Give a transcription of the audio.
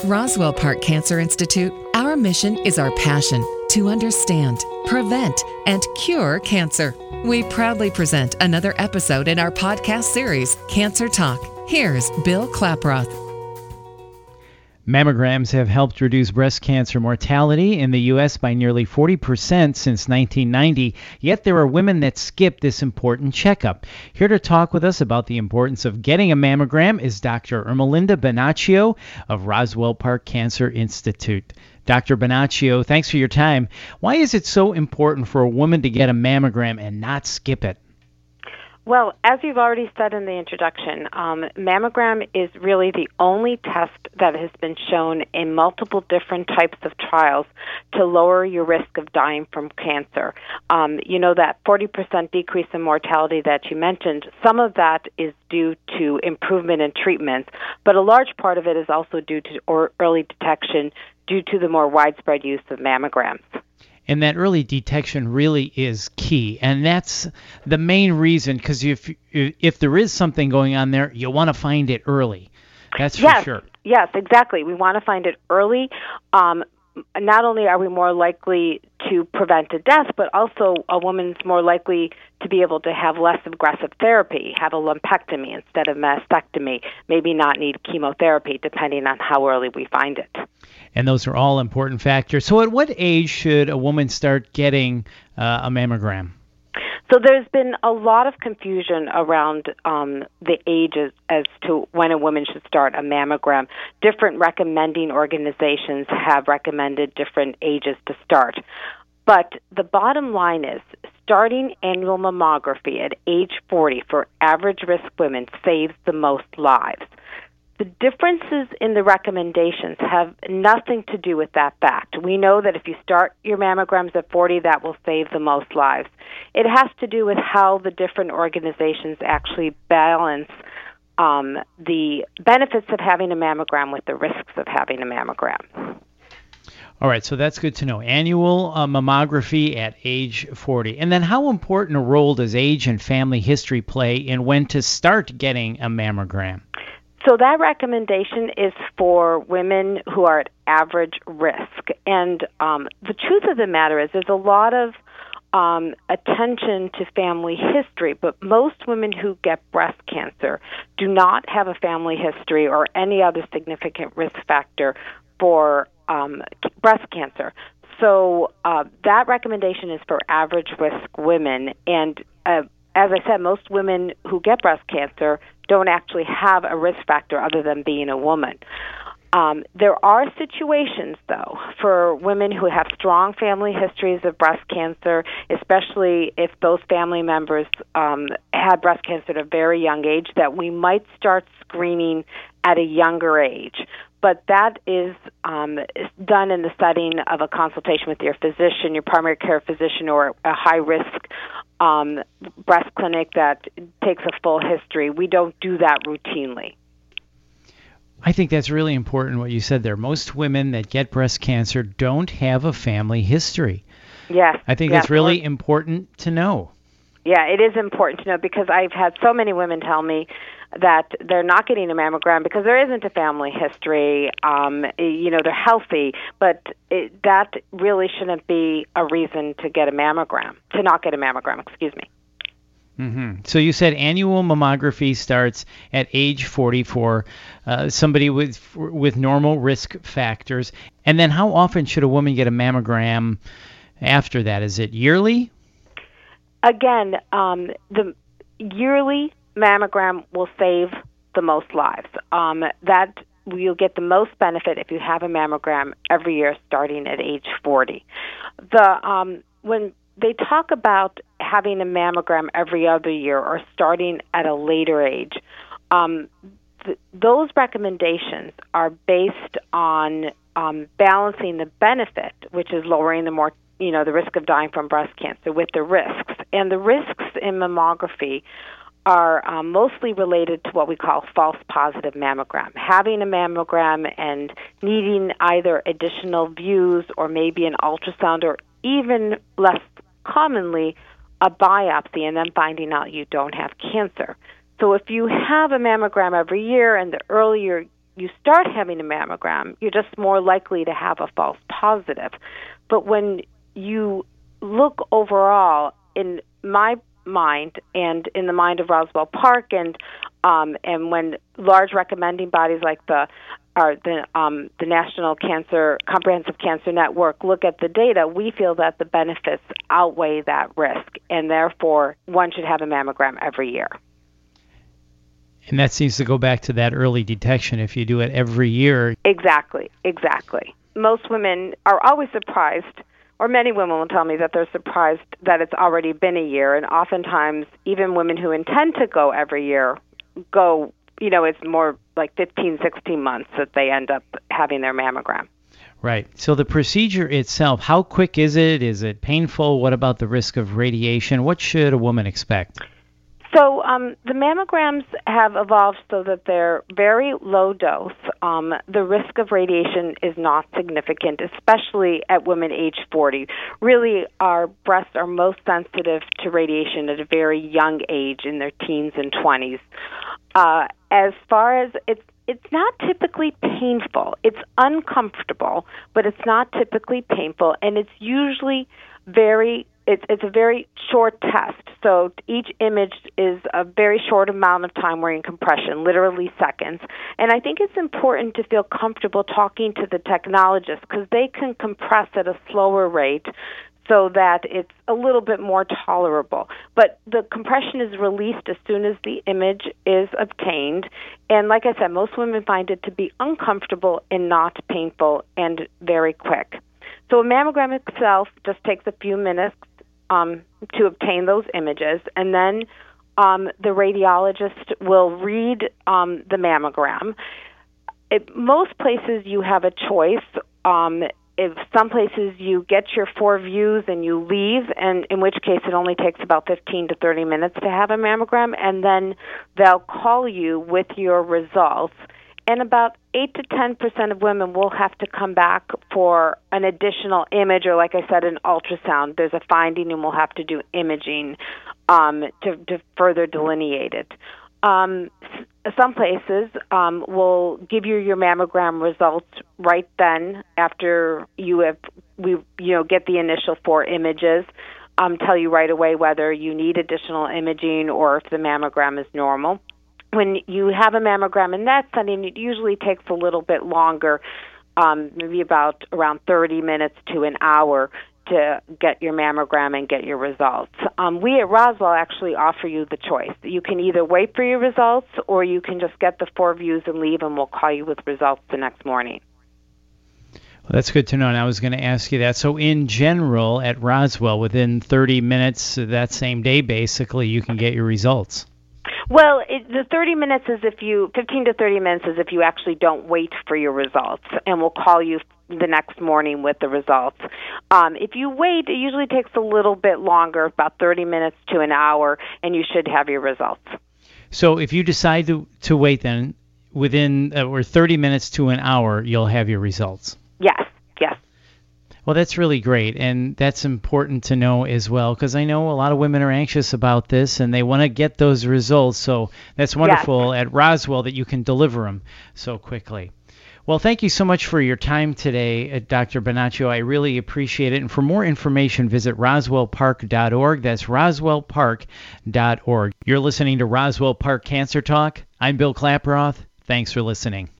At Roswell Park Cancer Institute, our mission is our passion to understand, prevent, and cure cancer. We proudly present another episode in our podcast series, Cancer Talk. Here's Bill Klaproth. Mammograms have helped reduce breast cancer mortality in the U.S. by nearly 40% since 1990, yet there are women that skip this important checkup. Here to talk with us about the importance of getting a mammogram is Dr. Ermelinda Bonaccio of Roswell Park Cancer Institute. Dr. Bonaccio, thanks for your time. Why is it so important for a woman to get a mammogram and not skip it? Well, as you've already said in the introduction, um, mammogram is really the only test that has been shown in multiple different types of trials to lower your risk of dying from cancer. Um, you know, that 40% decrease in mortality that you mentioned, some of that is due to improvement in treatments, but a large part of it is also due to early detection due to the more widespread use of mammograms and that early detection really is key. And that's the main reason because if if there is something going on there you want to find it early. That's yes, for sure. Yes exactly. We want to find it early. Um, not only are we more likely to prevent a death, but also a woman's more likely to be able to have less aggressive therapy, have a lumpectomy instead of mastectomy, maybe not need chemotherapy, depending on how early we find it. And those are all important factors. So, at what age should a woman start getting uh, a mammogram? So there's been a lot of confusion around um, the ages as to when a woman should start a mammogram. Different recommending organizations have recommended different ages to start. But the bottom line is starting annual mammography at age 40 for average risk women saves the most lives. The differences in the recommendations have nothing to do with that fact. We know that if you start your mammograms at 40, that will save the most lives. It has to do with how the different organizations actually balance um, the benefits of having a mammogram with the risks of having a mammogram. All right, so that's good to know. Annual uh, mammography at age 40. And then, how important a role does age and family history play in when to start getting a mammogram? So that recommendation is for women who are at average risk. And um, the truth of the matter is, there's a lot of um, attention to family history, but most women who get breast cancer do not have a family history or any other significant risk factor for um, breast cancer. So uh, that recommendation is for average risk women, and uh, as I said, most women who get breast cancer don't actually have a risk factor other than being a woman. Um, there are situations, though, for women who have strong family histories of breast cancer, especially if those family members um, had breast cancer at a very young age, that we might start screening at a younger age. But that is um, done in the setting of a consultation with your physician, your primary care physician, or a high risk um, breast clinic that takes a full history. We don't do that routinely. I think that's really important what you said there. Most women that get breast cancer don't have a family history. Yes. I think yes, that's really important to know. Yeah, it is important to know because I've had so many women tell me that they're not getting a mammogram because there isn't a family history. Um, you know, they're healthy, but it, that really shouldn't be a reason to get a mammogram, to not get a mammogram, excuse me. Mm-hmm. So you said annual mammography starts at age 44. Uh, somebody with with normal risk factors, and then how often should a woman get a mammogram after that? Is it yearly? Again, um, the yearly mammogram will save the most lives. Um, that you'll get the most benefit if you have a mammogram every year starting at age 40. The um, when they talk about having a mammogram every other year or starting at a later age. Um, th- those recommendations are based on um, balancing the benefit, which is lowering the more you know the risk of dying from breast cancer, with the risks. And the risks in mammography are um, mostly related to what we call false positive mammogram. Having a mammogram and needing either additional views or maybe an ultrasound or even less commonly a biopsy and then finding out you don't have cancer. So if you have a mammogram every year and the earlier you start having a mammogram, you're just more likely to have a false positive. But when you look overall, in my mind and in the mind of Roswell Park and um, and when large recommending bodies like the are the um, the National Cancer Comprehensive Cancer Network look at the data, we feel that the benefits outweigh that risk, and therefore one should have a mammogram every year. And that seems to go back to that early detection. If you do it every year, exactly, exactly. Most women are always surprised or many women will tell me that they're surprised that it's already been a year and oftentimes even women who intend to go every year go you know it's more like 15 16 months that they end up having their mammogram. Right. So the procedure itself how quick is it? Is it painful? What about the risk of radiation? What should a woman expect um, the mammograms have evolved so that they're very low dose. Um, the risk of radiation is not significant, especially at women age 40. Really, our breasts are most sensitive to radiation at a very young age, in their teens and 20s. Uh, as far as it's it's not typically painful. It's uncomfortable, but it's not typically painful, and it's usually very it's it's a very short test. So each image is a very short amount of time wearing compression, literally seconds. And I think it's important to feel comfortable talking to the technologist because they can compress at a slower rate so that it's a little bit more tolerable. But the compression is released as soon as the image is obtained. And like I said, most women find it to be uncomfortable and not painful and very quick. So a mammogram itself just takes a few minutes um, to obtain those images, and then um, the radiologist will read um, the mammogram. It, most places you have a choice. Um, if some places you get your four views and you leave, and in which case it only takes about 15 to 30 minutes to have a mammogram, and then they'll call you with your results and about 8 to 10 percent of women will have to come back for an additional image or like i said an ultrasound. There's a finding and we'll have to do imaging um, to, to further delineate it. Um, some places um, will give you your mammogram results right then after you have we you know get the initial four images um, tell you right away whether you need additional imaging or if the mammogram is normal when you have a mammogram in that setting, it usually takes a little bit longer, um, maybe about around 30 minutes to an hour to get your mammogram and get your results. Um, we at Roswell actually offer you the choice. You can either wait for your results or you can just get the four views and leave, and we'll call you with results the next morning. Well, that's good to know. And I was going to ask you that. So, in general, at Roswell, within 30 minutes that same day, basically, you can get your results. Well, it, the 30 minutes is if you 15 to 30 minutes is if you actually don't wait for your results, and we'll call you the next morning with the results. Um, if you wait, it usually takes a little bit longer, about 30 minutes to an hour, and you should have your results. So if you decide to to wait, then within uh, or 30 minutes to an hour, you'll have your results. Yes. Well, that's really great, and that's important to know as well because I know a lot of women are anxious about this and they want to get those results. So that's wonderful yes. at Roswell that you can deliver them so quickly. Well, thank you so much for your time today, uh, Dr. Bonaccio. I really appreciate it. And for more information, visit roswellpark.org. That's roswellpark.org. You're listening to Roswell Park Cancer Talk. I'm Bill Klaproth. Thanks for listening.